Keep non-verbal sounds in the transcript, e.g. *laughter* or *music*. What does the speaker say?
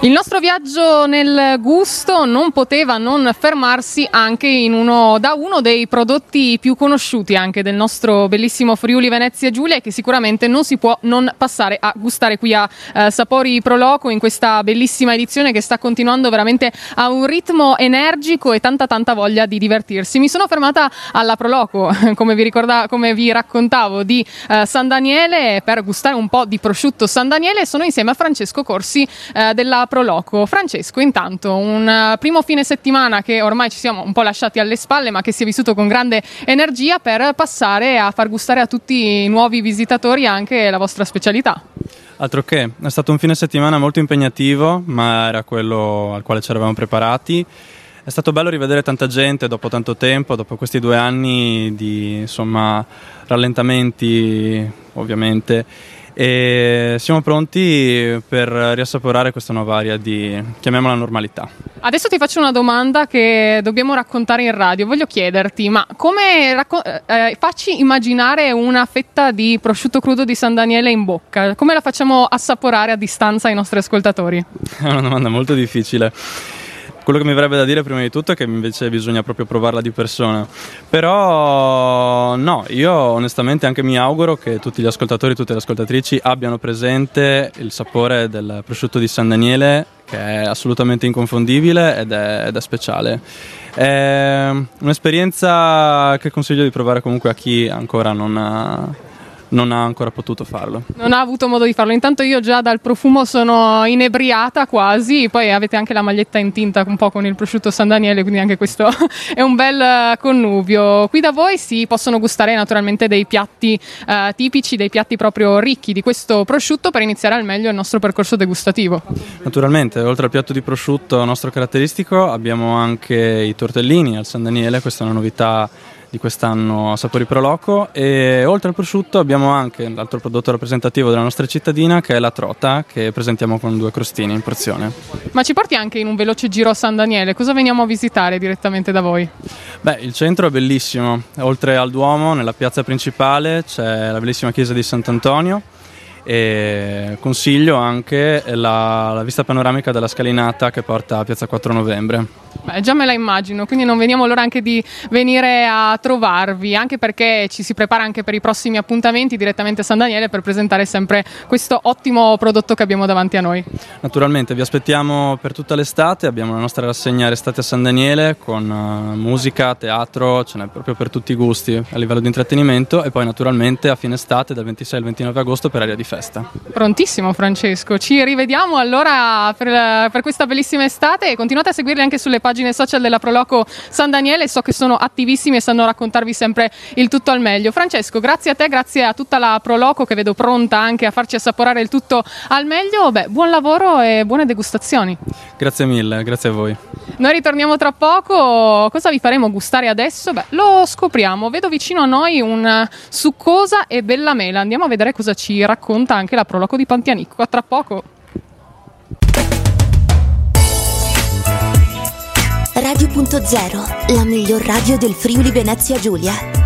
Il nostro viaggio nel gusto non poteva non fermarsi anche in uno, da uno dei prodotti più conosciuti anche del nostro bellissimo Friuli Venezia Giulia e che sicuramente non si può non passare a gustare qui a eh, Sapori Proloco in questa bellissima edizione che sta continuando veramente a un ritmo energico e tanta tanta voglia di divertirsi. Mi sono fermata alla Proloco, *laughs* come vi, ricorda, come vi raccontavo, di eh, San Daniele per gustare un po' di prosciutto San Daniele sono insieme a Francesco Corsi eh, della Proloco. Francesco, intanto, un uh, primo fine settimana che ormai ci siamo un po' lasciati alle spalle, ma che si è vissuto con grande energia per passare a far gustare a tutti i nuovi visitatori anche la vostra specialità. Altro che, è stato un fine settimana molto impegnativo, ma era quello al quale ci eravamo preparati. È stato bello rivedere tanta gente dopo tanto tempo, dopo questi due anni di insomma, rallentamenti ovviamente e siamo pronti per riassaporare questa nuova area di, chiamiamola normalità. Adesso ti faccio una domanda che dobbiamo raccontare in radio. Voglio chiederti, ma come racco- eh, facci immaginare una fetta di prosciutto crudo di San Daniele in bocca? Come la facciamo assaporare a distanza ai nostri ascoltatori? È una domanda molto difficile. Quello che mi verrebbe da dire prima di tutto è che invece bisogna proprio provarla di persona. Però no, io onestamente anche mi auguro che tutti gli ascoltatori e tutte le ascoltatrici abbiano presente il sapore del prosciutto di San Daniele che è assolutamente inconfondibile ed è, ed è speciale. È un'esperienza che consiglio di provare comunque a chi ancora non ha non ha ancora potuto farlo. Non ha avuto modo di farlo. Intanto io già dal profumo sono inebriata quasi, poi avete anche la maglietta in tinta un po' con il prosciutto San Daniele, quindi anche questo *laughs* è un bel connubio. Qui da voi si possono gustare naturalmente dei piatti eh, tipici, dei piatti proprio ricchi di questo prosciutto per iniziare al meglio il nostro percorso degustativo. Naturalmente, oltre al piatto di prosciutto nostro caratteristico, abbiamo anche i tortellini al San Daniele, questa è una novità di quest'anno a Sapori Proloco e oltre al prosciutto abbiamo anche l'altro prodotto rappresentativo della nostra cittadina che è la trota che presentiamo con due crostini in porzione. Ma ci porti anche in un veloce giro a San Daniele, cosa veniamo a visitare direttamente da voi? Beh, il centro è bellissimo, oltre al Duomo nella piazza principale c'è la bellissima chiesa di Sant'Antonio e consiglio anche la, la vista panoramica della scalinata che porta a Piazza 4 Novembre. Beh, già me la immagino, quindi non veniamo l'ora anche di venire a trovarvi, anche perché ci si prepara anche per i prossimi appuntamenti direttamente a San Daniele per presentare sempre questo ottimo prodotto che abbiamo davanti a noi. Naturalmente, vi aspettiamo per tutta l'estate, abbiamo la nostra rassegna Restate a San Daniele con uh, musica, teatro, ce n'è proprio per tutti i gusti a livello di intrattenimento e poi naturalmente a fine estate dal 26 al 29 agosto per aria di festa. Prontissimo Francesco, ci rivediamo allora per, per questa bellissima estate e continuate a seguirli anche sulle pagine social della Proloco San Daniele, so che sono attivissimi e sanno raccontarvi sempre il tutto al meglio. Francesco, grazie a te, grazie a tutta la Proloco che vedo pronta anche a farci assaporare il tutto al meglio. Beh, buon lavoro e buone degustazioni. Grazie mille, grazie a voi. Noi ritorniamo tra poco. Cosa vi faremo gustare adesso? Beh, lo scopriamo. Vedo vicino a noi un succosa e bella mela. Andiamo a vedere cosa ci racconta anche la Proloco di Pantianicco. A tra poco. Radio.0, la miglior radio del Friuli Venezia Giulia.